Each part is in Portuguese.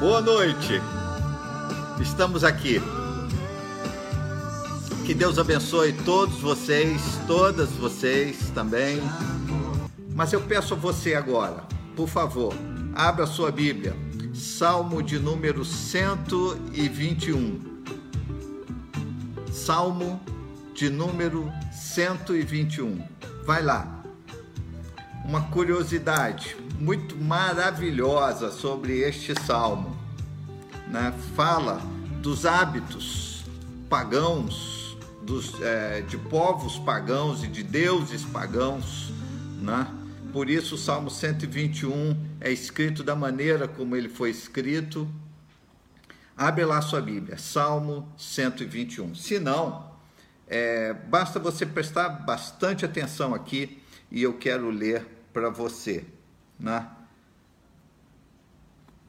Boa noite. Estamos aqui. Que Deus abençoe todos vocês, todas vocês também. Mas eu peço a você agora, por favor, abra sua Bíblia. Salmo de número 121. Salmo de número 121. Vai lá. Uma curiosidade muito maravilhosa sobre este salmo. Né? Fala dos hábitos pagãos, dos, é, de povos pagãos e de deuses pagãos. Né? Por isso, o Salmo 121 é escrito da maneira como ele foi escrito. Abre lá sua Bíblia, Salmo 121. Se não, é, basta você prestar bastante atenção aqui e eu quero ler para você. Né?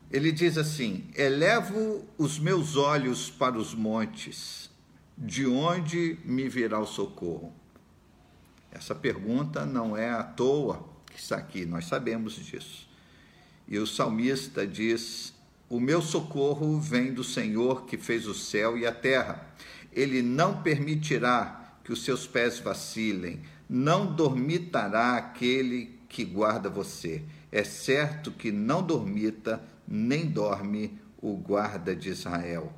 Ele diz assim: Elevo os meus olhos para os montes, de onde me virá o socorro? Essa pergunta não é à toa que está aqui, nós sabemos disso. E o salmista diz: O meu socorro vem do Senhor que fez o céu e a terra. Ele não permitirá que os seus pés vacilem, não dormitará aquele que guarda você. É certo que não dormita, nem dorme o guarda de Israel.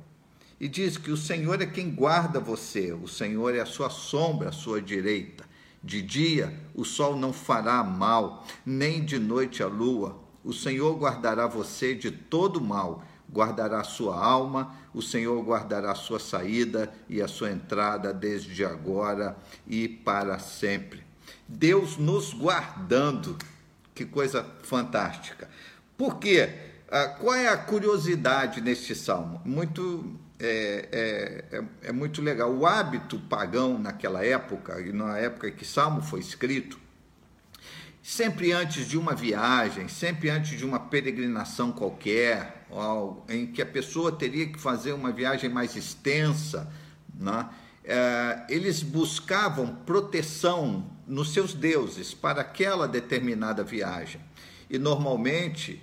E diz que o Senhor é quem guarda você, o Senhor é a sua sombra, a sua direita. De dia o sol não fará mal, nem de noite a lua. O Senhor guardará você de todo mal, guardará a sua alma, o Senhor guardará a sua saída e a sua entrada desde agora e para sempre. Deus nos guardando que coisa fantástica. Por quê? Ah, qual é a curiosidade neste salmo? Muito é, é, é, é, muito legal. O hábito pagão naquela época, e na época que Salmo foi escrito, sempre antes de uma viagem, sempre antes de uma peregrinação qualquer, em que a pessoa teria que fazer uma viagem mais extensa, né? É, eles buscavam proteção nos seus deuses para aquela determinada viagem. E normalmente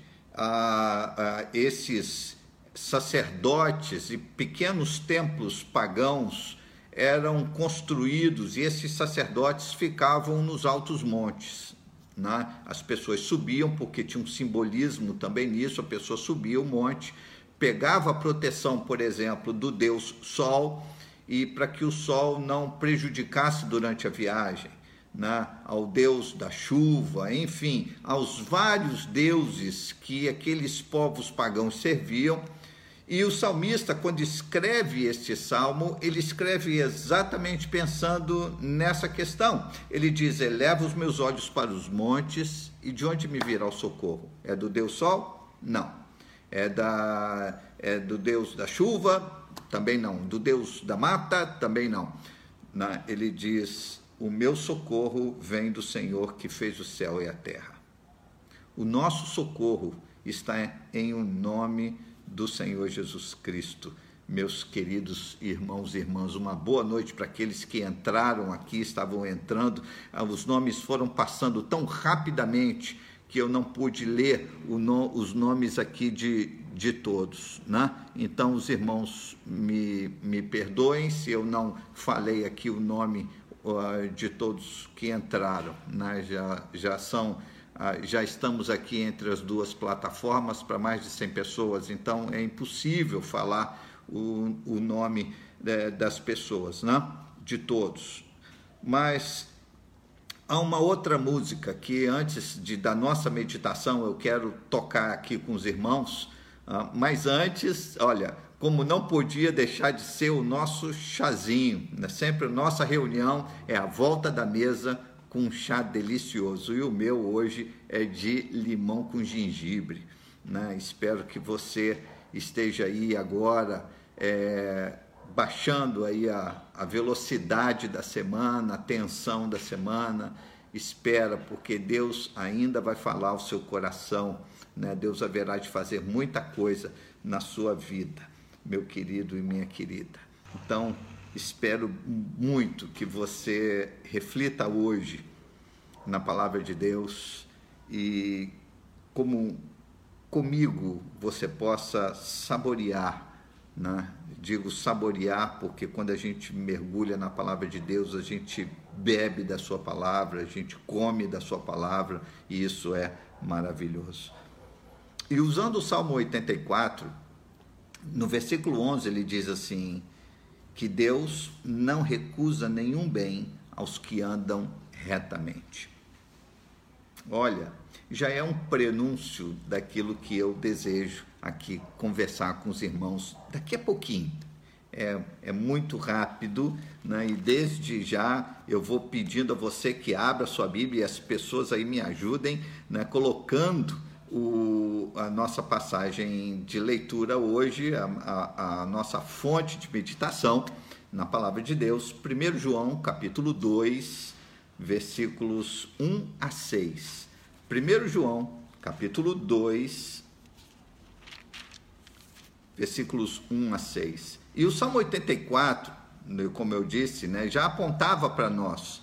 esses sacerdotes e pequenos templos pagãos eram construídos e esses sacerdotes ficavam nos altos montes. Né? As pessoas subiam, porque tinha um simbolismo também nisso, a pessoa subia o monte, pegava a proteção, por exemplo, do deus Sol, e para que o sol não prejudicasse durante a viagem, né? ao deus da chuva, enfim, aos vários deuses que aqueles povos pagãos serviam. E o salmista, quando escreve este salmo, ele escreve exatamente pensando nessa questão. Ele diz: Eleva os meus olhos para os montes, e de onde me virá o socorro? É do Deus Sol? Não. É, da, é do Deus da chuva? Também não. Do Deus da mata, também não. Na, ele diz: O meu socorro vem do Senhor que fez o céu e a terra. O nosso socorro está em o um nome do Senhor Jesus Cristo. Meus queridos irmãos e irmãs, uma boa noite para aqueles que entraram aqui, estavam entrando. Ah, os nomes foram passando tão rapidamente que eu não pude ler no, os nomes aqui de, de todos. Né? Então, os irmãos me, me perdoem se eu não falei aqui o nome uh, de todos que entraram. Né? Já, já são. Uh, já estamos aqui entre as duas plataformas para mais de 100 pessoas, então é impossível falar o, o nome uh, das pessoas, né? de todos. Mas há uma outra música que antes de, da nossa meditação eu quero tocar aqui com os irmãos, mas antes, olha, como não podia deixar de ser o nosso chazinho, né? sempre a nossa reunião é a volta da mesa com um chá delicioso. E o meu hoje é de limão com gengibre. Né? Espero que você esteja aí agora é, baixando aí a, a velocidade da semana, a tensão da semana. Espera, porque Deus ainda vai falar ao seu coração né? Deus haverá de fazer muita coisa na sua vida, meu querido e minha querida. Então, espero muito que você reflita hoje na palavra de Deus e como comigo você possa saborear, né? digo saborear porque quando a gente mergulha na palavra de Deus, a gente bebe da sua palavra, a gente come da sua palavra e isso é maravilhoso. E usando o Salmo 84, no versículo 11 ele diz assim: que Deus não recusa nenhum bem aos que andam retamente. Olha, já é um prenúncio daquilo que eu desejo aqui conversar com os irmãos daqui a pouquinho. É, é muito rápido, né? e desde já eu vou pedindo a você que abra sua Bíblia e as pessoas aí me ajudem, né? colocando o, a nossa passagem de leitura hoje, a, a, a nossa fonte de meditação na palavra de Deus, 1 João capítulo 2, versículos 1 a 6. 1 João capítulo 2, versículos 1 a 6. E o Salmo 84, né, como eu disse, né, já apontava para nós.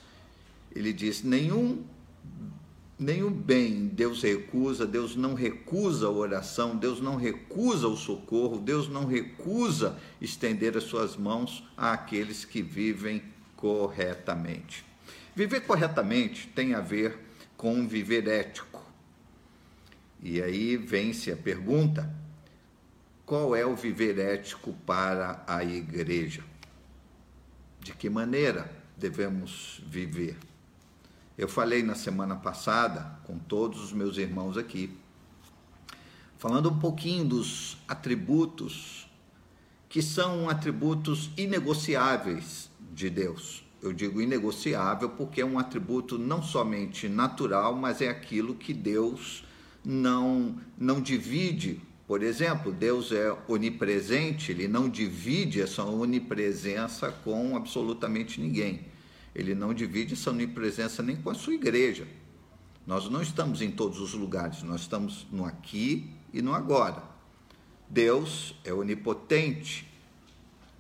Ele diz: nenhum nenhum bem Deus recusa, Deus não recusa a oração, Deus não recusa o socorro, Deus não recusa estender as suas mãos àqueles que vivem corretamente. Viver corretamente tem a ver com viver ético. E aí vem-se a pergunta: qual é o viver ético para a igreja? De que maneira devemos viver? Eu falei na semana passada com todos os meus irmãos aqui, falando um pouquinho dos atributos que são atributos inegociáveis de Deus. Eu digo inegociável porque é um atributo não somente natural, mas é aquilo que Deus não não divide. Por exemplo, Deus é onipresente, ele não divide essa onipresença com absolutamente ninguém. Ele não divide essa onipresença nem com a sua igreja. Nós não estamos em todos os lugares, nós estamos no aqui e no agora. Deus é onipotente.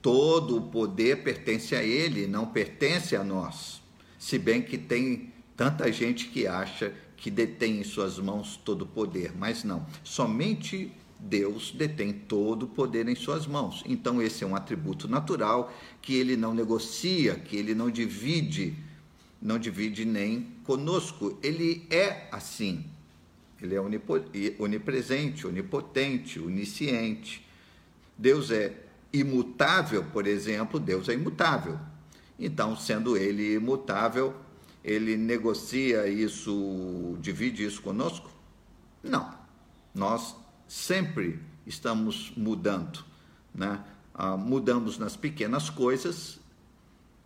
Todo o poder pertence a Ele, não pertence a nós. Se bem que tem tanta gente que acha que detém em suas mãos todo o poder, mas não. Somente Deus detém todo o poder em suas mãos. Então, esse é um atributo natural que ele não negocia, que ele não divide, não divide nem conosco. Ele é assim. Ele é onipresente, onipotente, onisciente. Deus é imutável, por exemplo, Deus é imutável. Então, sendo ele imutável, ele negocia isso, divide isso conosco? Não. Nós sempre estamos mudando, né? Ah, mudamos nas pequenas coisas,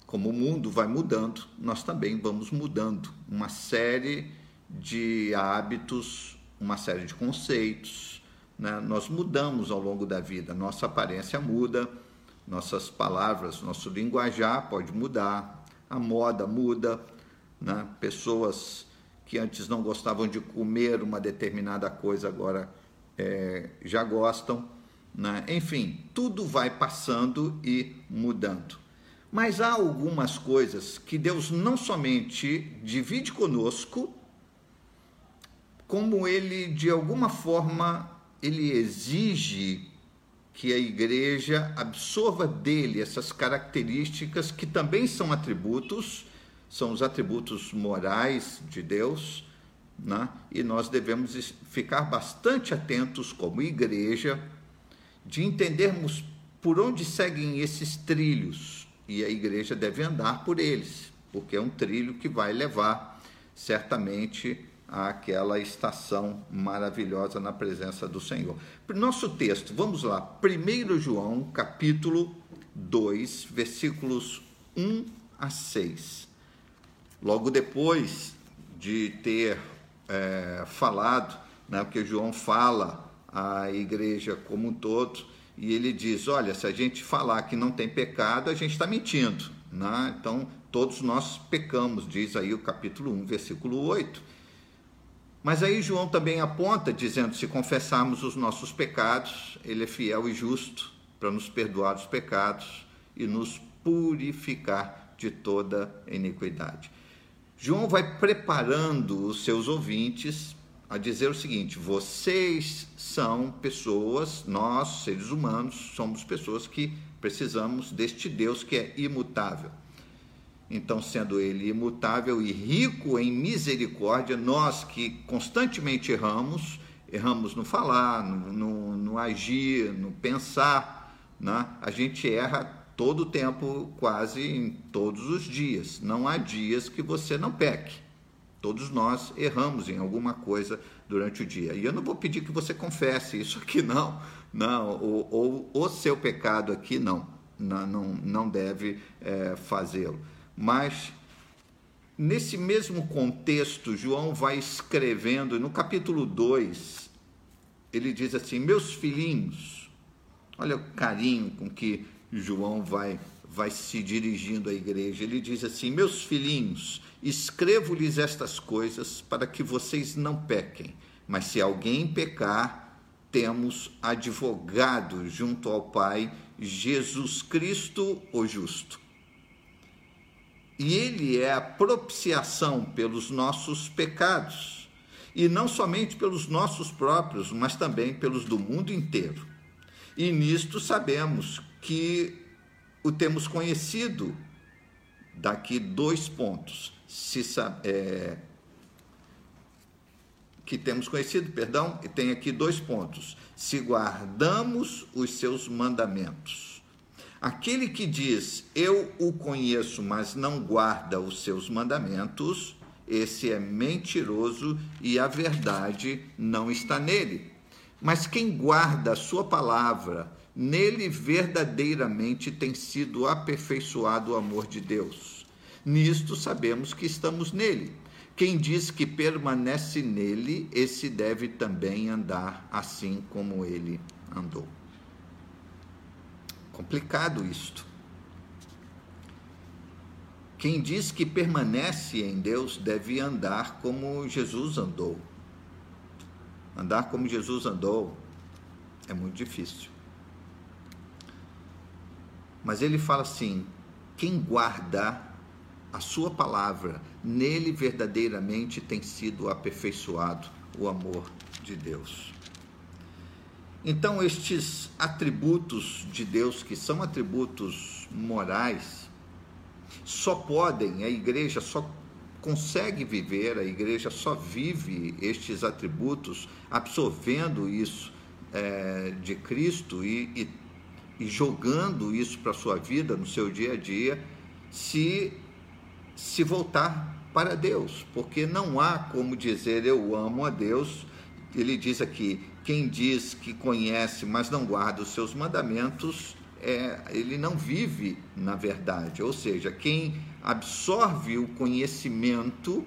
como o mundo vai mudando, nós também vamos mudando uma série de hábitos, uma série de conceitos, né? Nós mudamos ao longo da vida, nossa aparência muda, nossas palavras, nosso linguajar pode mudar, a moda muda, né? Pessoas que antes não gostavam de comer uma determinada coisa agora é, já gostam. Né? Enfim, tudo vai passando e mudando. Mas há algumas coisas que Deus não somente divide conosco, como ele de alguma forma ele exige que a igreja absorva dele essas características que também são atributos, são os atributos morais de Deus, né? e nós devemos ficar bastante atentos, como igreja, de entendermos por onde seguem esses trilhos, e a igreja deve andar por eles, porque é um trilho que vai levar certamente àquela estação maravilhosa na presença do Senhor. Nosso texto, vamos lá, 1 João, capítulo 2, versículos 1 a 6. Logo depois de ter é, falado, né, porque João fala à igreja como um todo, e ele diz: olha, se a gente falar que não tem pecado, a gente está mentindo. Né? Então, todos nós pecamos, diz aí o capítulo 1, versículo 8. Mas aí João também aponta, dizendo: se confessarmos os nossos pecados, ele é fiel e justo para nos perdoar os pecados e nos purificar de toda iniquidade. João vai preparando os seus ouvintes, a dizer o seguinte: vocês são pessoas, nós, seres humanos, somos pessoas que precisamos deste Deus que é imutável. Então, sendo ele imutável e rico em misericórdia, nós que constantemente erramos, erramos no falar, no, no, no agir, no pensar, né? a gente erra todo o tempo, quase em todos os dias. Não há dias que você não peque. Todos nós erramos em alguma coisa durante o dia. E eu não vou pedir que você confesse isso aqui, não. Não, ou, ou o seu pecado aqui, não. Não, não, não deve é, fazê-lo. Mas, nesse mesmo contexto, João vai escrevendo, no capítulo 2, ele diz assim: Meus filhinhos, olha o carinho com que João vai, vai se dirigindo à igreja. Ele diz assim: Meus filhinhos, Escrevo-lhes estas coisas para que vocês não pequem. Mas se alguém pecar, temos advogado junto ao Pai, Jesus Cristo, o justo. E ele é a propiciação pelos nossos pecados, e não somente pelos nossos próprios, mas também pelos do mundo inteiro. E nisto sabemos que o temos conhecido. Daqui dois pontos se é, que temos conhecido, perdão, e tem aqui dois pontos. Se guardamos os seus mandamentos. Aquele que diz, eu o conheço, mas não guarda os seus mandamentos, esse é mentiroso e a verdade não está nele. Mas quem guarda a sua palavra, nele verdadeiramente tem sido aperfeiçoado o amor de Deus. Nisto sabemos que estamos nele. Quem diz que permanece nele, esse deve também andar assim como ele andou. Complicado isto. Quem diz que permanece em Deus deve andar como Jesus andou. Andar como Jesus andou é muito difícil. Mas ele fala assim: quem guarda a sua palavra, nele verdadeiramente tem sido aperfeiçoado o amor de Deus. Então, estes atributos de Deus, que são atributos morais, só podem, a igreja só consegue viver, a igreja só vive estes atributos, absorvendo isso é, de Cristo e, e, e jogando isso para a sua vida, no seu dia a dia, se se voltar para Deus, porque não há como dizer eu amo a Deus. Ele diz aqui: quem diz que conhece, mas não guarda os seus mandamentos, é, ele não vive na verdade. Ou seja, quem absorve o conhecimento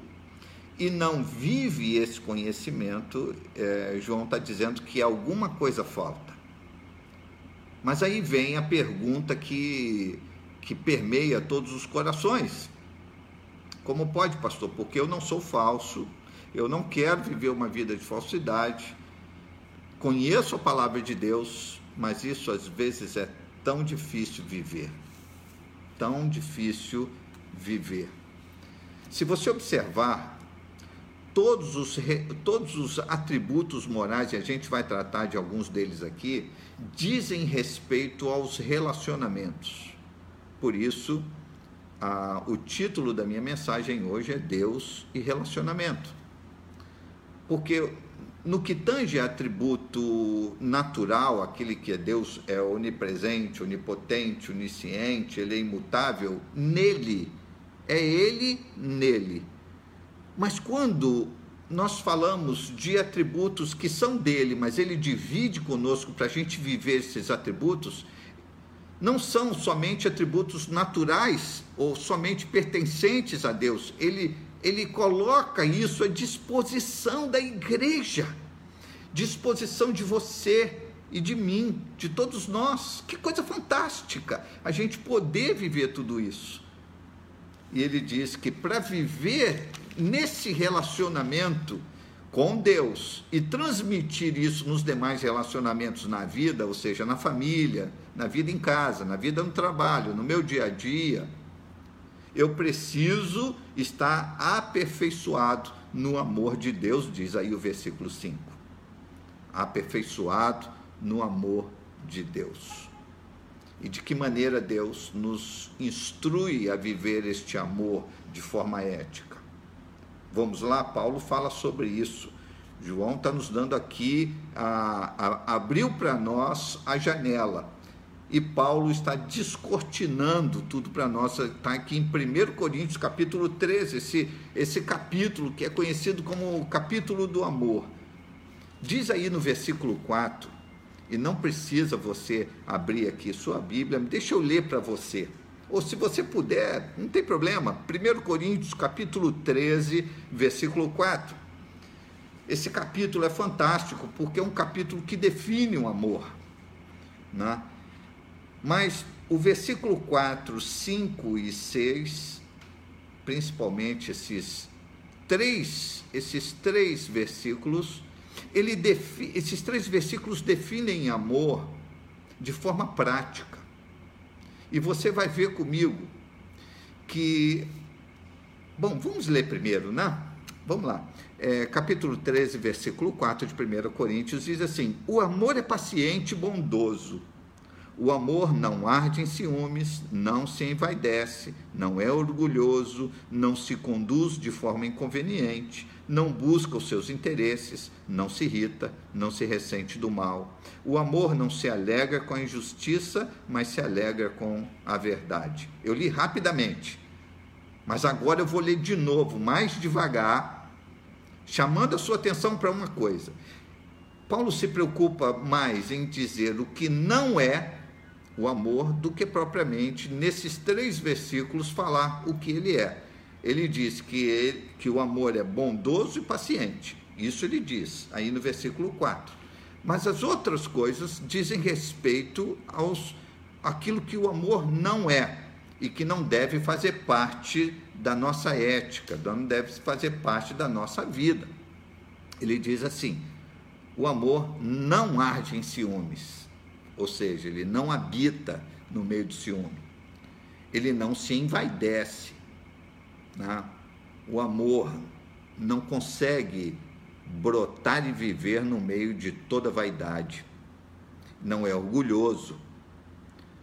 e não vive esse conhecimento, é, João está dizendo que alguma coisa falta. Mas aí vem a pergunta que, que permeia todos os corações como pode, pastor? Porque eu não sou falso, eu não quero viver uma vida de falsidade, conheço a palavra de Deus, mas isso às vezes é tão difícil viver. Tão difícil viver. Se você observar, todos os, todos os atributos morais, e a gente vai tratar de alguns deles aqui, dizem respeito aos relacionamentos. Por isso, a, o título da minha mensagem hoje é Deus e relacionamento. Porque no que tange atributo natural, aquele que é Deus é onipresente, onipotente, onisciente, ele é imutável, nele, é ele nele. Mas quando nós falamos de atributos que são dele, mas ele divide conosco para a gente viver esses atributos, não são somente atributos naturais ou somente pertencentes a Deus. Ele, ele coloca isso à disposição da igreja, disposição de você e de mim, de todos nós. Que coisa fantástica a gente poder viver tudo isso. E ele diz que para viver nesse relacionamento, com Deus e transmitir isso nos demais relacionamentos na vida, ou seja, na família, na vida em casa, na vida no trabalho, no meu dia a dia, eu preciso estar aperfeiçoado no amor de Deus, diz aí o versículo 5. Aperfeiçoado no amor de Deus. E de que maneira Deus nos instrui a viver este amor de forma ética? Vamos lá, Paulo fala sobre isso. João está nos dando aqui, a, a, abriu para nós a janela. E Paulo está descortinando tudo para nós. Está aqui em 1 Coríntios, capítulo 13, esse, esse capítulo que é conhecido como o capítulo do amor. Diz aí no versículo 4, e não precisa você abrir aqui sua Bíblia, deixa eu ler para você. Ou se você puder, não tem problema. 1 Coríntios, capítulo 13, versículo 4. Esse capítulo é fantástico porque é um capítulo que define o amor. Né? Mas o versículo 4, 5 e 6, principalmente esses três, esses três versículos, ele esses três versículos definem amor de forma prática. E você vai ver comigo que. Bom, vamos ler primeiro, né? Vamos lá é, capítulo 13, versículo 4 de 1 Coríntios, diz assim: O amor é paciente e bondoso. O amor não arde em ciúmes, não se envaidece, não é orgulhoso, não se conduz de forma inconveniente, não busca os seus interesses, não se irrita, não se ressente do mal. O amor não se alegra com a injustiça, mas se alegra com a verdade. Eu li rapidamente, mas agora eu vou ler de novo, mais devagar, chamando a sua atenção para uma coisa. Paulo se preocupa mais em dizer o que não é o amor do que propriamente nesses três versículos falar o que ele é. Ele diz que, ele, que o amor é bondoso e paciente. Isso ele diz aí no versículo 4. Mas as outras coisas dizem respeito aos aquilo que o amor não é e que não deve fazer parte da nossa ética, não deve fazer parte da nossa vida. Ele diz assim: o amor não arde em ciúmes, ou seja, ele não habita no meio do ciúme, ele não se envaidece. Né? O amor não consegue brotar e viver no meio de toda vaidade, não é orgulhoso,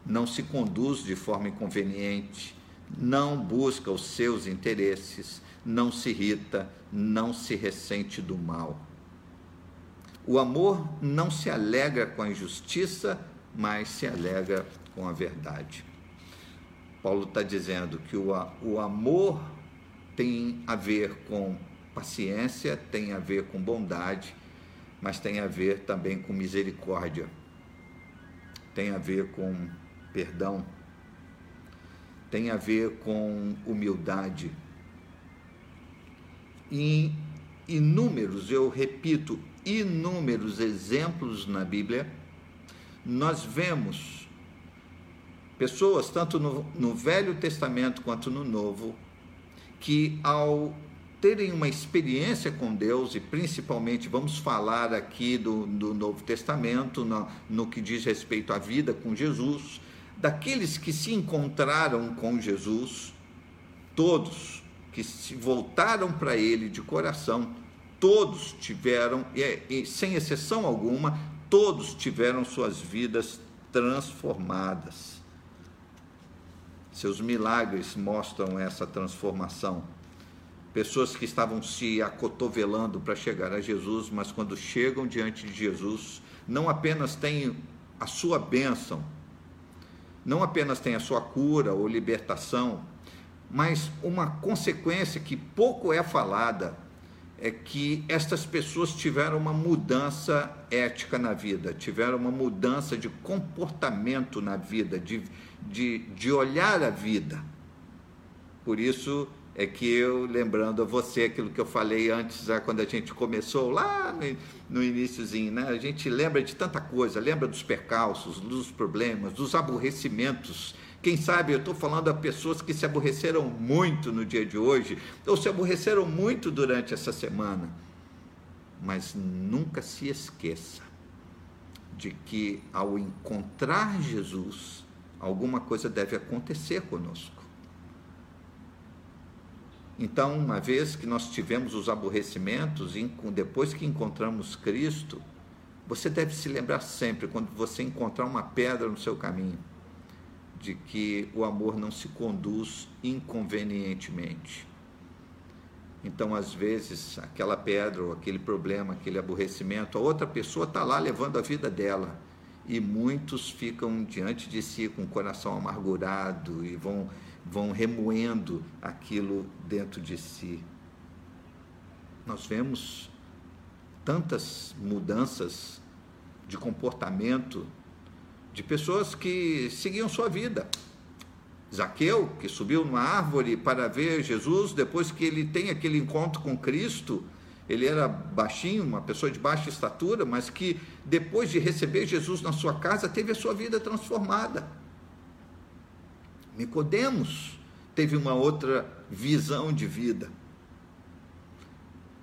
não se conduz de forma inconveniente, não busca os seus interesses, não se irrita, não se ressente do mal. O amor não se alegra com a injustiça, mas se alegra com a verdade. Paulo está dizendo que o, o amor tem a ver com paciência, tem a ver com bondade, mas tem a ver também com misericórdia, tem a ver com perdão tem a ver com humildade. Em inúmeros, eu repito, inúmeros exemplos na Bíblia, nós vemos pessoas, tanto no, no Velho Testamento quanto no Novo, que ao terem uma experiência com Deus, e principalmente vamos falar aqui do, do Novo Testamento, no, no que diz respeito à vida com Jesus, daqueles que se encontraram com Jesus, todos que se voltaram para ele de coração, todos tiveram, e, sem exceção alguma, todos tiveram suas vidas transformadas. Seus milagres mostram essa transformação. Pessoas que estavam se acotovelando para chegar a Jesus, mas quando chegam diante de Jesus, não apenas têm a sua bênção, não apenas tem a sua cura ou libertação, mas uma consequência que pouco é falada é que estas pessoas tiveram uma mudança ética na vida, tiveram uma mudança de comportamento na vida, de, de, de olhar a vida. Por isso, é que eu, lembrando a você aquilo que eu falei antes, né, quando a gente começou lá no, no iníciozinho, né? a gente lembra de tanta coisa, lembra dos percalços, dos problemas, dos aborrecimentos. Quem sabe eu estou falando a pessoas que se aborreceram muito no dia de hoje, ou se aborreceram muito durante essa semana. Mas nunca se esqueça de que ao encontrar Jesus, alguma coisa deve acontecer conosco Então, uma vez que nós tivemos os aborrecimentos, depois que encontramos Cristo, você deve se lembrar sempre, quando você encontrar uma pedra no seu caminho, de que o amor não se conduz inconvenientemente. Então, às vezes, aquela pedra, ou aquele problema, aquele aborrecimento, a outra pessoa está lá levando a vida dela. E muitos ficam diante de si com o coração amargurado e vão, vão remoendo aquilo dentro de si. Nós vemos tantas mudanças de comportamento de pessoas que seguiam sua vida. Zaqueu, que subiu numa árvore para ver Jesus, depois que ele tem aquele encontro com Cristo, ele era baixinho, uma pessoa de baixa estatura, mas que depois de receber Jesus na sua casa, teve a sua vida transformada. Nicodemos teve uma outra visão de vida.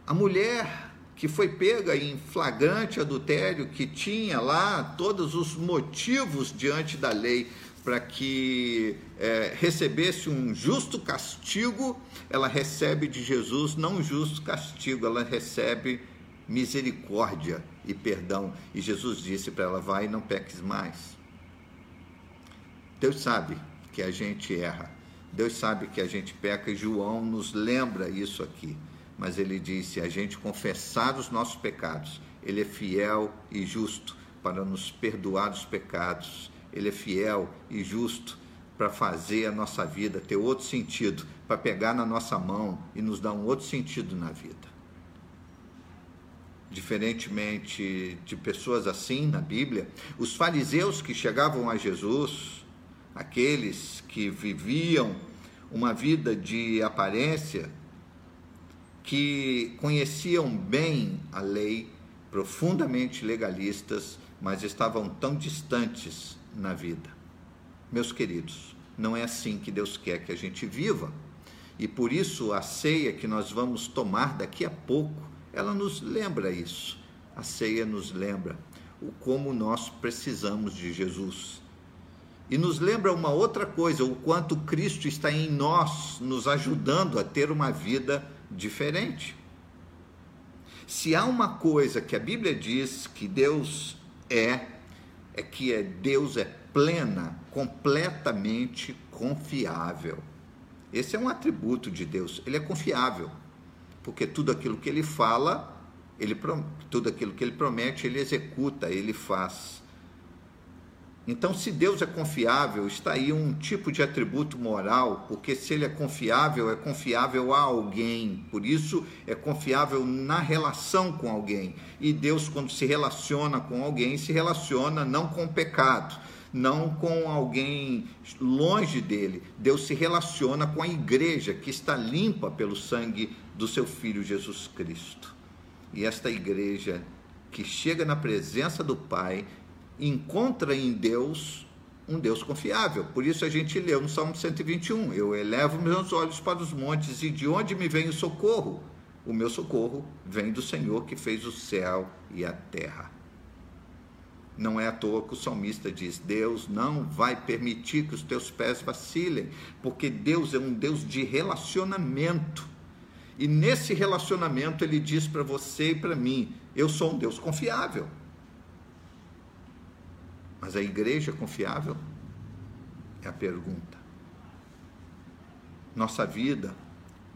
A mulher que foi pega em flagrante adultério, que tinha lá todos os motivos diante da lei para que é, recebesse um justo castigo, ela recebe de Jesus não justo castigo, ela recebe misericórdia e perdão. E Jesus disse para ela: Vai não peques mais. Deus sabe que a gente erra, Deus sabe que a gente peca, e João nos lembra isso aqui mas ele disse: se a gente confessar os nossos pecados, ele é fiel e justo para nos perdoar os pecados. Ele é fiel e justo para fazer a nossa vida ter outro sentido, para pegar na nossa mão e nos dar um outro sentido na vida. Diferentemente de pessoas assim na Bíblia, os fariseus que chegavam a Jesus, aqueles que viviam uma vida de aparência, que conheciam bem a lei, profundamente legalistas, mas estavam tão distantes na vida. Meus queridos, não é assim que Deus quer que a gente viva. E por isso a ceia que nós vamos tomar daqui a pouco, ela nos lembra isso. A ceia nos lembra o como nós precisamos de Jesus. E nos lembra uma outra coisa, o quanto Cristo está em nós, nos ajudando a ter uma vida diferente. Se há uma coisa que a Bíblia diz que Deus é, é que é, Deus é plena, completamente confiável. Esse é um atributo de Deus, ele é confiável, porque tudo aquilo que ele fala, ele, tudo aquilo que ele promete, ele executa, ele faz. Então, se Deus é confiável, está aí um tipo de atributo moral, porque se ele é confiável, é confiável a alguém, por isso é confiável na relação com alguém. E Deus, quando se relaciona com alguém, se relaciona não com pecado, não com alguém longe dele. Deus se relaciona com a igreja que está limpa pelo sangue do seu filho Jesus Cristo. E esta igreja que chega na presença do Pai encontra em Deus um Deus confiável. Por isso a gente leu no Salmo 121: Eu elevo meus olhos para os montes e de onde me vem o socorro? O meu socorro vem do Senhor que fez o céu e a terra. Não é à toa que o salmista diz: Deus não vai permitir que os teus pés vacilem, porque Deus é um Deus de relacionamento. E nesse relacionamento ele diz para você e para mim: Eu sou um Deus confiável. Mas a igreja é confiável? É a pergunta. Nossa vida,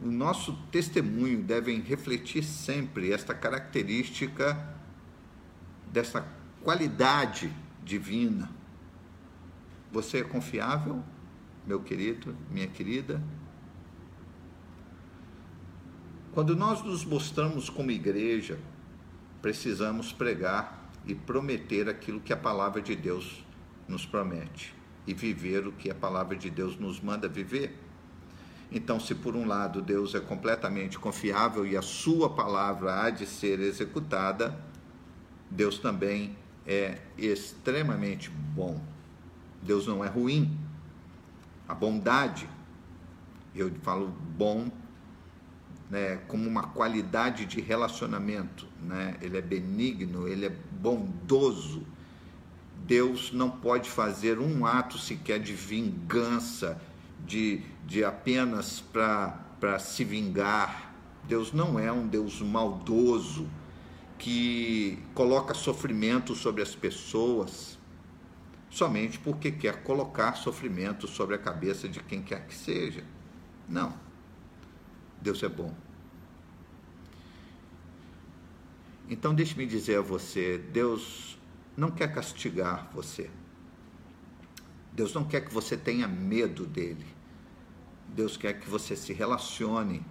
o nosso testemunho devem refletir sempre esta característica dessa qualidade divina. Você é confiável, meu querido, minha querida? Quando nós nos mostramos como igreja, precisamos pregar e prometer aquilo que a palavra de Deus nos promete e viver o que a palavra de Deus nos manda viver. Então, se por um lado Deus é completamente confiável e a sua palavra há de ser executada, Deus também é extremamente bom. Deus não é ruim. A bondade, eu falo bom né, como uma qualidade de relacionamento. Né? Ele é benigno, ele é bondoso. Deus não pode fazer um ato sequer de vingança, de, de apenas para se vingar. Deus não é um Deus maldoso que coloca sofrimento sobre as pessoas somente porque quer colocar sofrimento sobre a cabeça de quem quer que seja. Não. Deus é bom. Então, deixe-me dizer a você: Deus não quer castigar você. Deus não quer que você tenha medo dele. Deus quer que você se relacione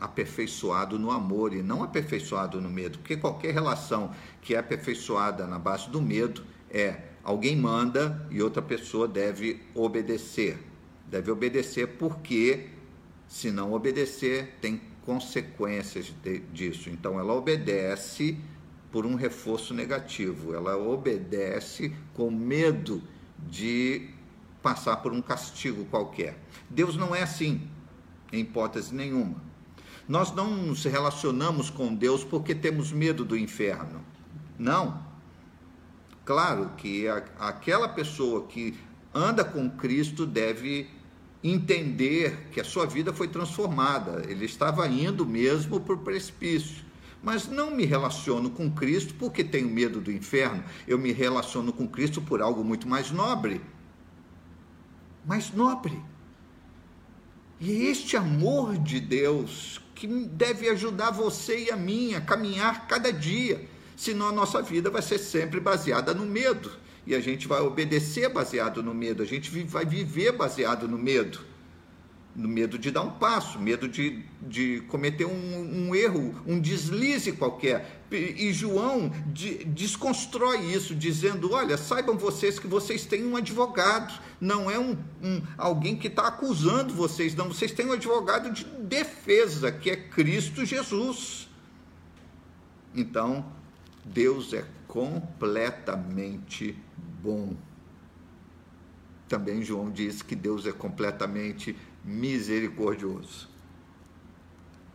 aperfeiçoado no amor e não aperfeiçoado no medo, porque qualquer relação que é aperfeiçoada na base do medo é alguém manda e outra pessoa deve obedecer. Deve obedecer porque, se não obedecer, tem consequências de, disso. Então, ela obedece por um reforço negativo, ela obedece com medo de passar por um castigo qualquer. Deus não é assim, em hipótese nenhuma. Nós não nos relacionamos com Deus porque temos medo do inferno. Não. Claro que a, aquela pessoa que anda com Cristo deve entender que a sua vida foi transformada. Ele estava indo mesmo para o precipício. Mas não me relaciono com Cristo porque tenho medo do inferno. Eu me relaciono com Cristo por algo muito mais nobre. Mais nobre. E é este amor de Deus que deve ajudar você e a mim a caminhar cada dia, senão a nossa vida vai ser sempre baseada no medo. E a gente vai obedecer baseado no medo, a gente vai viver baseado no medo no medo de dar um passo, medo de, de cometer um, um erro, um deslize qualquer. E João de, desconstrói isso, dizendo: olha, saibam vocês que vocês têm um advogado, não é um, um alguém que está acusando vocês, não, vocês têm um advogado de defesa, que é Cristo Jesus. Então, Deus é completamente bom. Também João diz que Deus é completamente misericordioso.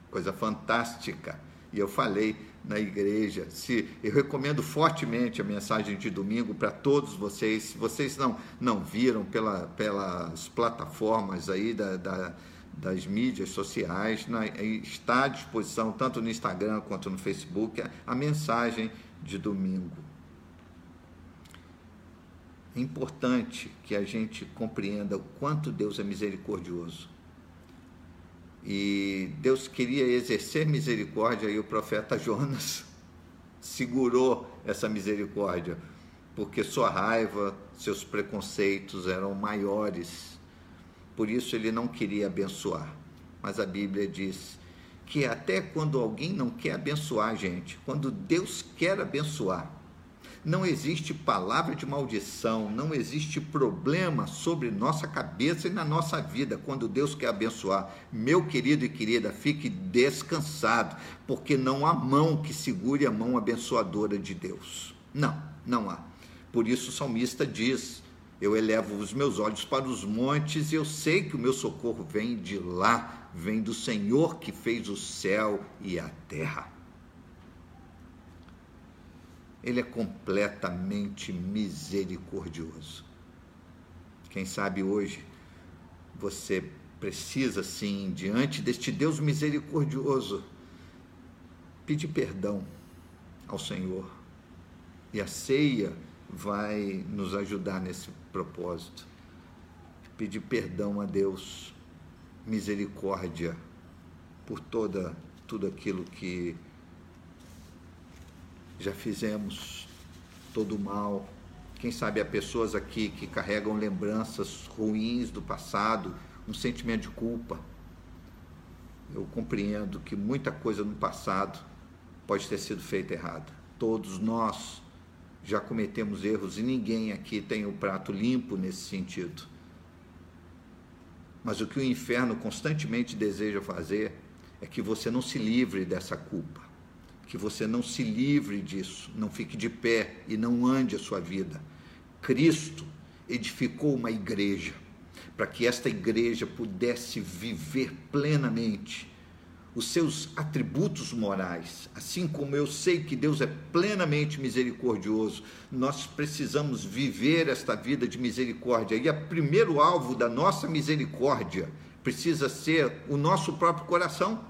Coisa fantástica. E eu falei na igreja, se eu recomendo fortemente a mensagem de domingo para todos vocês. Se vocês não, não viram pela, pelas plataformas aí da, da das mídias sociais, na, está à disposição tanto no Instagram quanto no Facebook a, a mensagem de domingo. É importante que a gente compreenda o quanto Deus é misericordioso. E Deus queria exercer misericórdia e o profeta Jonas segurou essa misericórdia, porque sua raiva, seus preconceitos eram maiores. Por isso ele não queria abençoar. Mas a Bíblia diz que até quando alguém não quer abençoar a gente, quando Deus quer abençoar, não existe palavra de maldição, não existe problema sobre nossa cabeça e na nossa vida quando Deus quer abençoar. Meu querido e querida, fique descansado, porque não há mão que segure a mão abençoadora de Deus. Não, não há. Por isso o salmista diz: Eu elevo os meus olhos para os montes e eu sei que o meu socorro vem de lá, vem do Senhor que fez o céu e a terra. Ele é completamente misericordioso. Quem sabe hoje você precisa, sim, diante deste Deus misericordioso, pedir perdão ao Senhor. E a ceia vai nos ajudar nesse propósito. Pedir perdão a Deus, misericórdia por toda tudo aquilo que já fizemos todo o mal. Quem sabe há pessoas aqui que carregam lembranças ruins do passado, um sentimento de culpa. Eu compreendo que muita coisa no passado pode ter sido feita errada. Todos nós já cometemos erros e ninguém aqui tem o prato limpo nesse sentido. Mas o que o inferno constantemente deseja fazer é que você não se livre dessa culpa que você não se livre disso, não fique de pé e não ande a sua vida. Cristo edificou uma igreja para que esta igreja pudesse viver plenamente os seus atributos morais, assim como eu sei que Deus é plenamente misericordioso, nós precisamos viver esta vida de misericórdia. E o primeiro alvo da nossa misericórdia precisa ser o nosso próprio coração.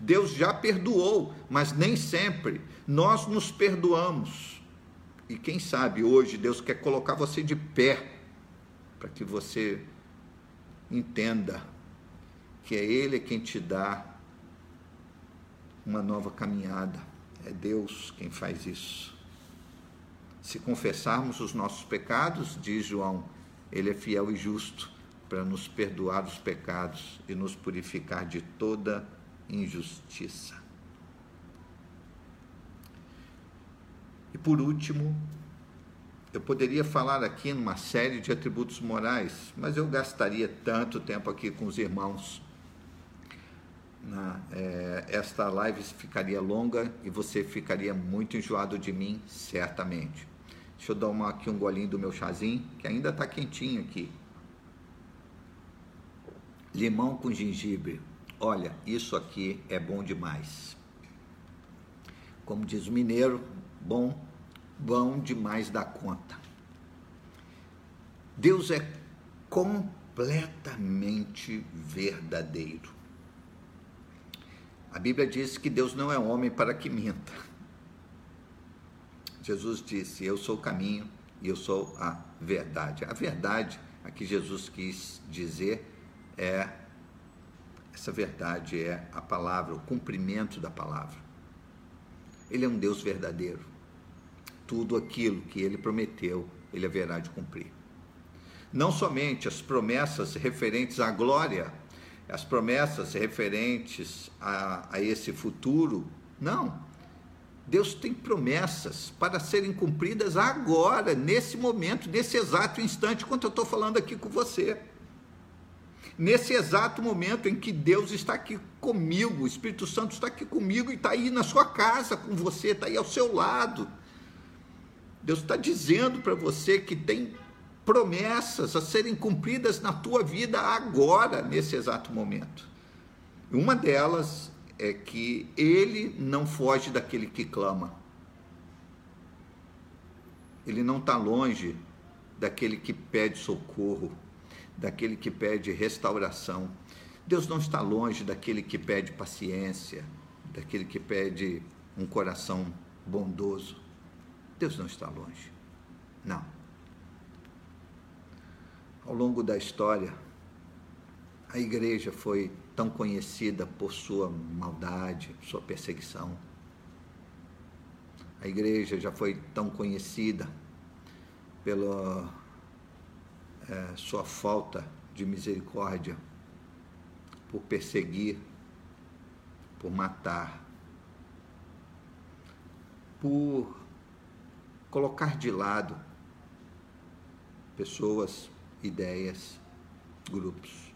Deus já perdoou, mas nem sempre nós nos perdoamos. E quem sabe hoje Deus quer colocar você de pé para que você entenda que é Ele quem te dá uma nova caminhada. É Deus quem faz isso. Se confessarmos os nossos pecados, diz João, Ele é fiel e justo para nos perdoar os pecados e nos purificar de toda injustiça. E por último, eu poderia falar aqui numa série de atributos morais, mas eu gastaria tanto tempo aqui com os irmãos na, é, esta live ficaria longa e você ficaria muito enjoado de mim, certamente. Deixa eu dar uma, aqui um golinho do meu chazinho, que ainda está quentinho aqui. Limão com gengibre. Olha, isso aqui é bom demais. Como diz o mineiro, bom, bom demais da conta. Deus é completamente verdadeiro. A Bíblia diz que Deus não é homem para que minta. Jesus disse: Eu sou o caminho e eu sou a verdade. A verdade, a que Jesus quis dizer, é essa verdade é a palavra, o cumprimento da palavra. Ele é um Deus verdadeiro. Tudo aquilo que ele prometeu, ele haverá de cumprir. Não somente as promessas referentes à glória as promessas referentes a, a esse futuro. Não. Deus tem promessas para serem cumpridas agora, nesse momento, nesse exato instante, quando eu estou falando aqui com você. Nesse exato momento em que Deus está aqui comigo, o Espírito Santo está aqui comigo e está aí na sua casa com você, está aí ao seu lado. Deus está dizendo para você que tem promessas a serem cumpridas na tua vida agora, nesse exato momento. Uma delas é que ele não foge daquele que clama. Ele não está longe daquele que pede socorro, daquele que pede restauração. Deus não está longe daquele que pede paciência, daquele que pede um coração bondoso. Deus não está longe. Não ao longo da história, a igreja foi tão conhecida por sua maldade, sua perseguição. A igreja já foi tão conhecida pela é, sua falta de misericórdia, por perseguir, por matar, por colocar de lado pessoas ideias, grupos.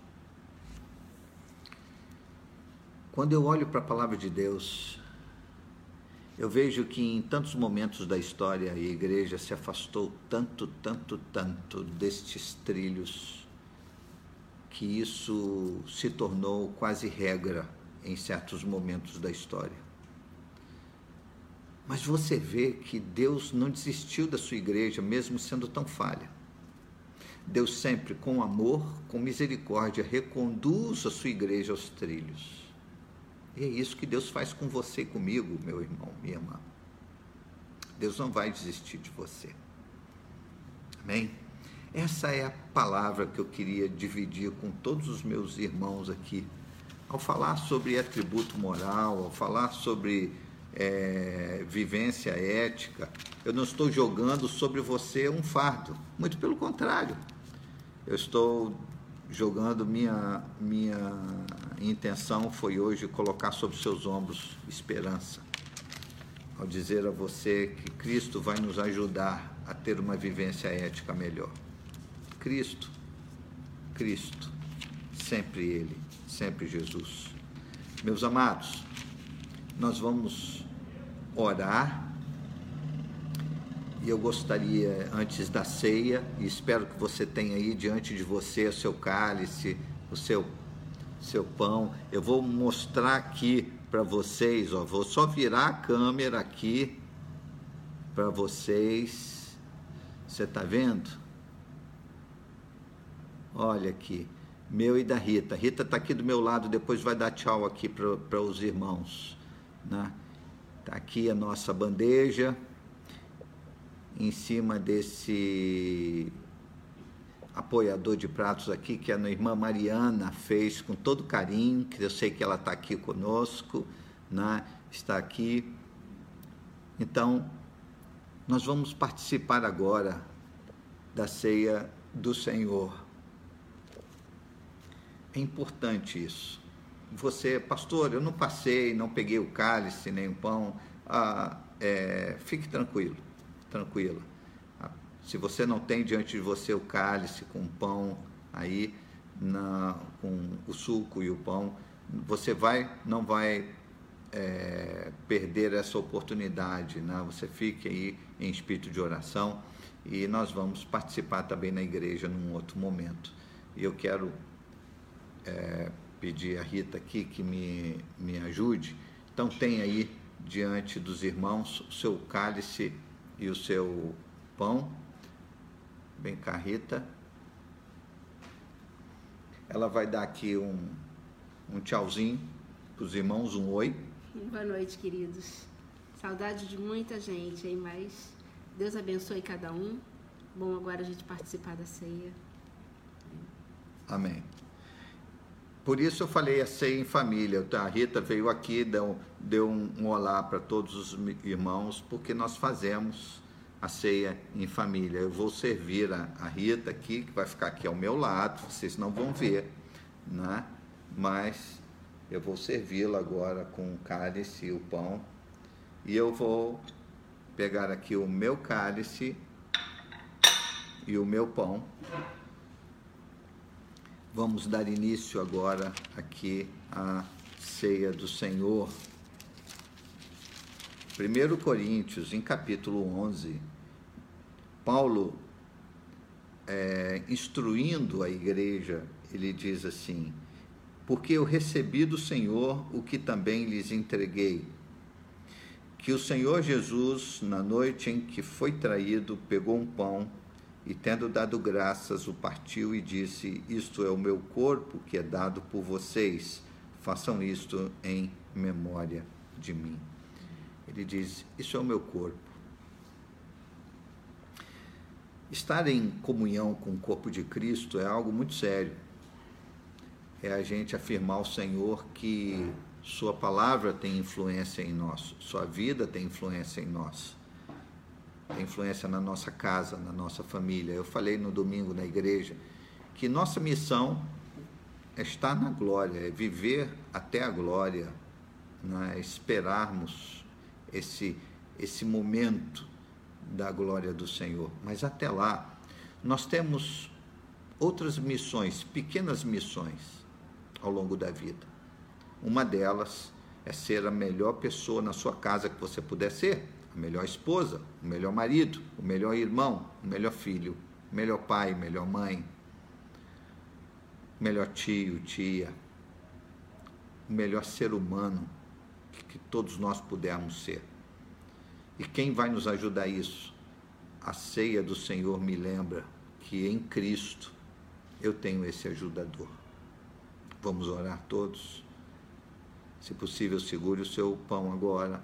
Quando eu olho para a palavra de Deus, eu vejo que em tantos momentos da história a igreja se afastou tanto, tanto, tanto destes trilhos que isso se tornou quase regra em certos momentos da história. Mas você vê que Deus não desistiu da sua igreja, mesmo sendo tão falha. Deus sempre, com amor, com misericórdia, reconduz a sua igreja aos trilhos. E é isso que Deus faz com você e comigo, meu irmão, minha irmã. Deus não vai desistir de você. Amém? Essa é a palavra que eu queria dividir com todos os meus irmãos aqui. Ao falar sobre atributo moral, ao falar sobre é, vivência ética, eu não estou jogando sobre você um fardo. Muito pelo contrário eu estou jogando minha minha intenção foi hoje colocar sobre seus ombros esperança ao dizer a você que Cristo vai nos ajudar a ter uma vivência ética melhor. Cristo, Cristo, sempre Ele, sempre Jesus. Meus amados, nós vamos orar e eu gostaria, antes da ceia, e espero que você tenha aí diante de você o seu cálice, o seu, seu pão. Eu vou mostrar aqui para vocês, ó, vou só virar a câmera aqui para vocês. Você está vendo? Olha aqui. meu e da Rita. Rita está aqui do meu lado, depois vai dar tchau aqui para os irmãos. Né? Tá aqui a nossa bandeja, em cima desse apoiador de pratos aqui, que a irmã Mariana fez com todo carinho, que eu sei que ela está aqui conosco, né? está aqui. Então, nós vamos participar agora da ceia do Senhor. É importante isso. Você, pastor, eu não passei, não peguei o cálice nem o pão. Ah, é, fique tranquilo, tranquila. Ah, se você não tem diante de você o cálice com o pão aí, na, com o suco e o pão, você vai, não vai é, perder essa oportunidade, né? Você fique aí em espírito de oração e nós vamos participar também na igreja num outro momento. E eu quero é, pedir a Rita aqui que me, me ajude. Então, tem aí diante dos irmãos o seu cálice e o seu pão. Vem cá, Rita. Ela vai dar aqui um, um tchauzinho para os irmãos, um oi. Boa noite, queridos. Saudade de muita gente, hein? Mas Deus abençoe cada um. Bom agora a gente participar da ceia. Amém. Por isso eu falei a ceia em família. A Rita veio aqui, deu, deu um, um olá para todos os irmãos, porque nós fazemos a ceia em família. Eu vou servir a, a Rita aqui, que vai ficar aqui ao meu lado, vocês não vão ver, né? mas eu vou servi-la agora com o cálice e o pão. E eu vou pegar aqui o meu cálice e o meu pão Vamos dar início agora aqui à ceia do Senhor. 1 Coríntios, em capítulo 11, Paulo, é, instruindo a igreja, ele diz assim: Porque eu recebi do Senhor o que também lhes entreguei. Que o Senhor Jesus, na noite em que foi traído, pegou um pão e tendo dado graças, o partiu e disse: Isto é o meu corpo que é dado por vocês, façam isto em memória de mim. Ele diz: Isso é o meu corpo. Estar em comunhão com o corpo de Cristo é algo muito sério. É a gente afirmar ao Senhor que Sua palavra tem influência em nós, Sua vida tem influência em nós tem influência na nossa casa, na nossa família. Eu falei no domingo na igreja que nossa missão é estar na glória, é viver até a glória, é? esperarmos esse, esse momento da glória do Senhor. Mas até lá, nós temos outras missões, pequenas missões ao longo da vida. Uma delas é ser a melhor pessoa na sua casa que você puder ser a melhor esposa, o melhor marido, o melhor irmão, o melhor filho, o melhor pai, melhor mãe, melhor tio, tia, o melhor ser humano que, que todos nós pudermos ser. E quem vai nos ajudar a isso? A ceia do Senhor me lembra que em Cristo eu tenho esse ajudador. Vamos orar todos? Se possível, segure o seu pão agora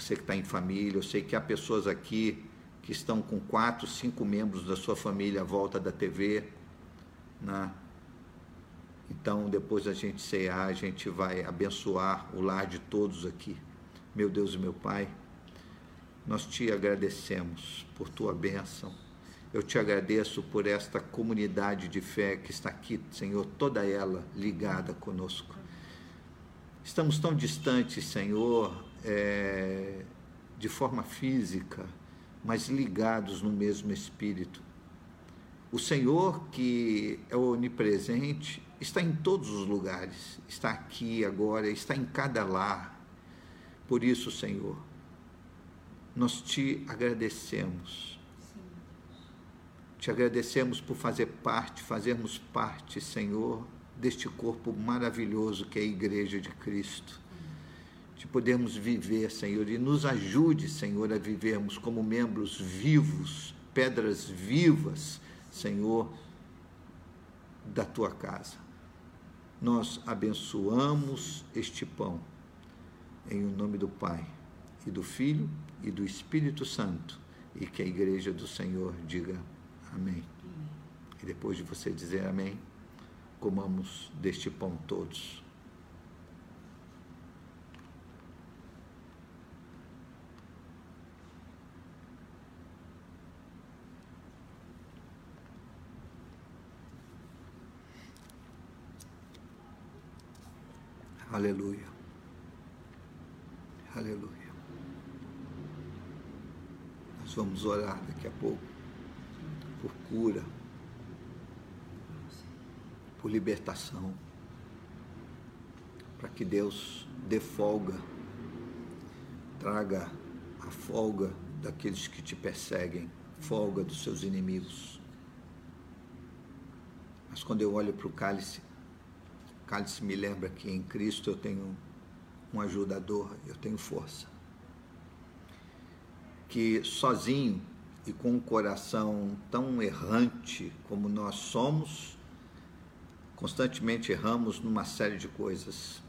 você que está em família, eu sei que há pessoas aqui que estão com quatro, cinco membros da sua família à volta da TV, né? Então, depois da gente cear, a gente vai abençoar o lar de todos aqui. Meu Deus e meu Pai, nós te agradecemos por tua bênção. Eu te agradeço por esta comunidade de fé que está aqui, Senhor, toda ela ligada conosco. Estamos tão distantes, Senhor, é, de forma física, mas ligados no mesmo espírito. O Senhor, que é onipresente, está em todos os lugares, está aqui agora, está em cada lar. Por isso, Senhor, nós te agradecemos. Te agradecemos por fazer parte, fazermos parte, Senhor, deste corpo maravilhoso que é a Igreja de Cristo de podermos viver, Senhor, e nos ajude, Senhor, a vivermos como membros vivos, pedras vivas, Senhor, da tua casa. Nós abençoamos este pão em nome do Pai e do Filho e do Espírito Santo e que a igreja do Senhor diga amém. E depois de você dizer amém, comamos deste pão todos. Aleluia. Aleluia. Nós vamos orar daqui a pouco por cura, por libertação, para que Deus dê folga, traga a folga daqueles que te perseguem, folga dos seus inimigos. Mas quando eu olho para o cálice, cálice me lembra que em Cristo eu tenho um ajudador, eu tenho força. Que sozinho e com um coração tão errante como nós somos, constantemente erramos numa série de coisas.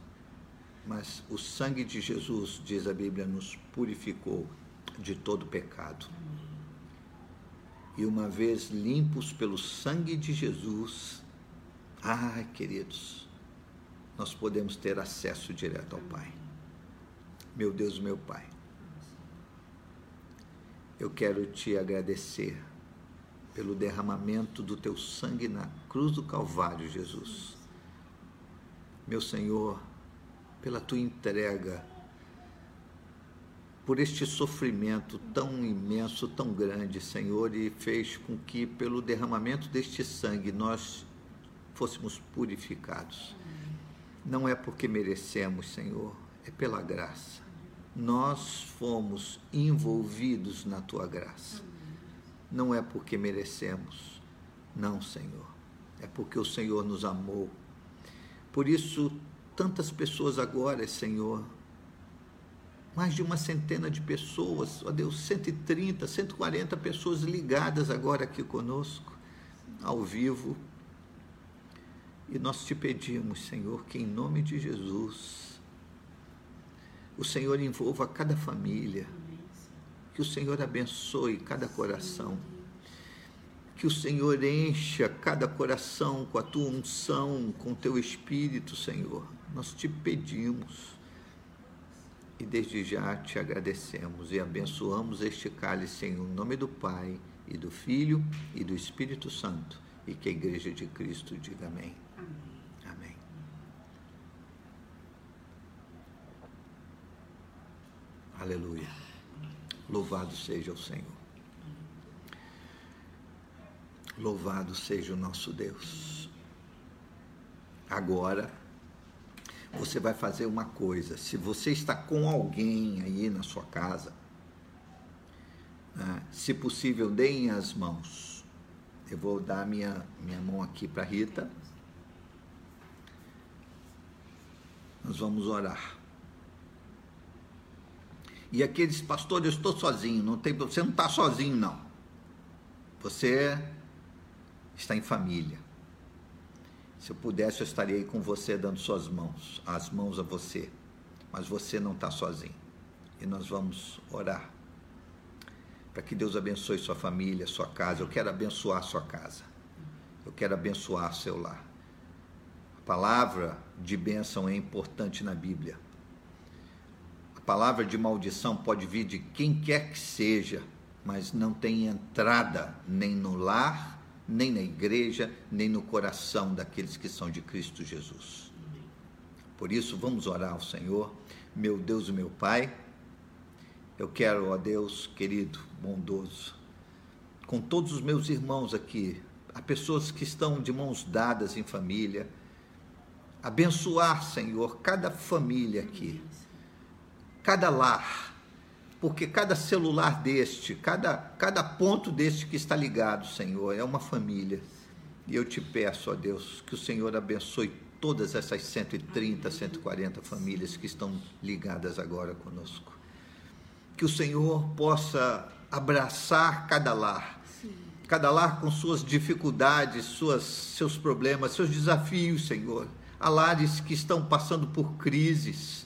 Mas o sangue de Jesus, diz a Bíblia, nos purificou de todo pecado. E uma vez limpos pelo sangue de Jesus, ai, queridos, nós podemos ter acesso direto ao Pai. Meu Deus, meu Pai, eu quero te agradecer pelo derramamento do teu sangue na cruz do Calvário, Jesus. Meu Senhor, pela tua entrega, por este sofrimento tão imenso, tão grande, Senhor, e fez com que, pelo derramamento deste sangue, nós fôssemos purificados. Não é porque merecemos, Senhor, é pela graça. Nós fomos envolvidos na tua graça. Não é porque merecemos, não, Senhor. É porque o Senhor nos amou. Por isso, tantas pessoas agora, Senhor, mais de uma centena de pessoas, ó Deus, 130, 140 pessoas ligadas agora aqui conosco, ao vivo, e nós te pedimos, Senhor, que em nome de Jesus, o Senhor envolva cada família, que o Senhor abençoe cada coração, que o Senhor encha cada coração com a tua unção, com o teu espírito, Senhor. Nós te pedimos e desde já te agradecemos e abençoamos este cálice em nome do Pai e do Filho e do Espírito Santo e que a igreja de Cristo diga amém. Aleluia. Louvado seja o Senhor. Louvado seja o nosso Deus. Agora, você vai fazer uma coisa. Se você está com alguém aí na sua casa, né, se possível, deem as mãos. Eu vou dar minha, minha mão aqui para Rita. Nós vamos orar. E aqueles pastores, eu estou sozinho, não tem, você não está sozinho, não. Você está em família. Se eu pudesse, eu estaria aí com você, dando suas mãos, as mãos a você. Mas você não está sozinho. E nós vamos orar para que Deus abençoe sua família, sua casa. Eu quero abençoar sua casa. Eu quero abençoar seu lar. A palavra de bênção é importante na Bíblia palavra de maldição pode vir de quem quer que seja, mas não tem entrada nem no lar, nem na igreja, nem no coração daqueles que são de Cristo Jesus. Por isso, vamos orar ao Senhor, meu Deus e meu Pai. Eu quero, ó Deus querido, bondoso, com todos os meus irmãos aqui, há pessoas que estão de mãos dadas em família, abençoar, Senhor, cada família aqui cada lar, porque cada celular deste, cada, cada ponto deste que está ligado, Senhor, é uma família. E eu te peço, ó Deus, que o Senhor abençoe todas essas 130, 140 famílias que estão ligadas agora conosco. Que o Senhor possa abraçar cada lar. cada lar com suas dificuldades, suas, seus problemas, seus desafios, Senhor. Lares que estão passando por crises,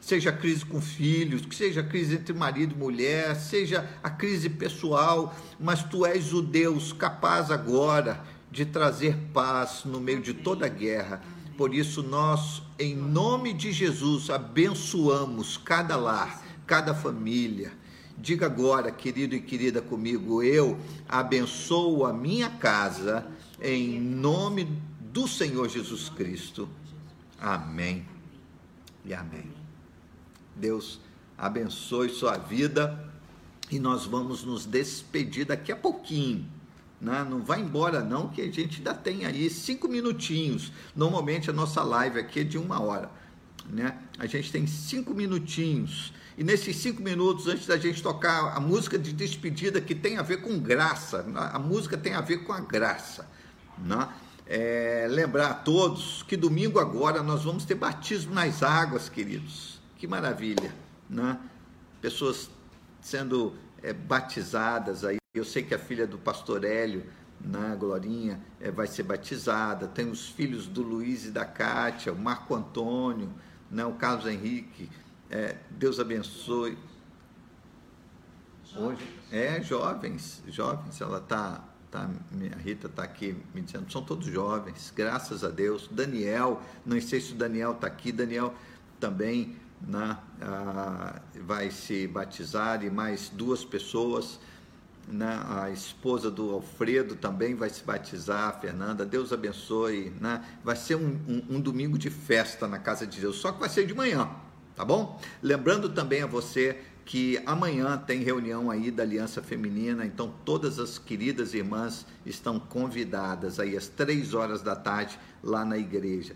seja crise com filhos, que seja crise entre marido e mulher, seja a crise pessoal, mas tu és o Deus capaz agora de trazer paz no meio de toda a guerra. Por isso, nós, em nome de Jesus, abençoamos cada lar, cada família Diga agora, querido e querida comigo, eu abençoo a minha casa em nome do Senhor Jesus Cristo. Amém. E amém. Deus abençoe sua vida e nós vamos nos despedir daqui a pouquinho. Né? Não vai embora não, que a gente ainda tem aí cinco minutinhos. Normalmente a nossa live aqui é de uma hora. Né? A gente tem cinco minutinhos e nesses cinco minutos, antes da gente tocar a música de despedida, que tem a ver com graça, a música tem a ver com a graça. Né? É, lembrar a todos que domingo agora nós vamos ter batismo nas águas, queridos. Que maravilha, né? Pessoas sendo é, batizadas aí. Eu sei que a filha do pastor Hélio, né, Glorinha, é, vai ser batizada. Tem os filhos do Luiz e da Kátia, o Marco Antônio, né, o Carlos Henrique, é, Deus abençoe. Hoje, é, jovens, jovens, ela tá, tá, Rita está aqui me dizendo, são todos jovens, graças a Deus. Daniel, não sei se o Daniel está aqui, Daniel também né, ah, vai se batizar e mais duas pessoas. Né, a esposa do Alfredo também vai se batizar, a Fernanda, Deus abençoe. Né, vai ser um, um, um domingo de festa na casa de Deus, só que vai ser de manhã tá bom? Lembrando também a você que amanhã tem reunião aí da Aliança Feminina, então todas as queridas irmãs estão convidadas aí às três horas da tarde lá na igreja.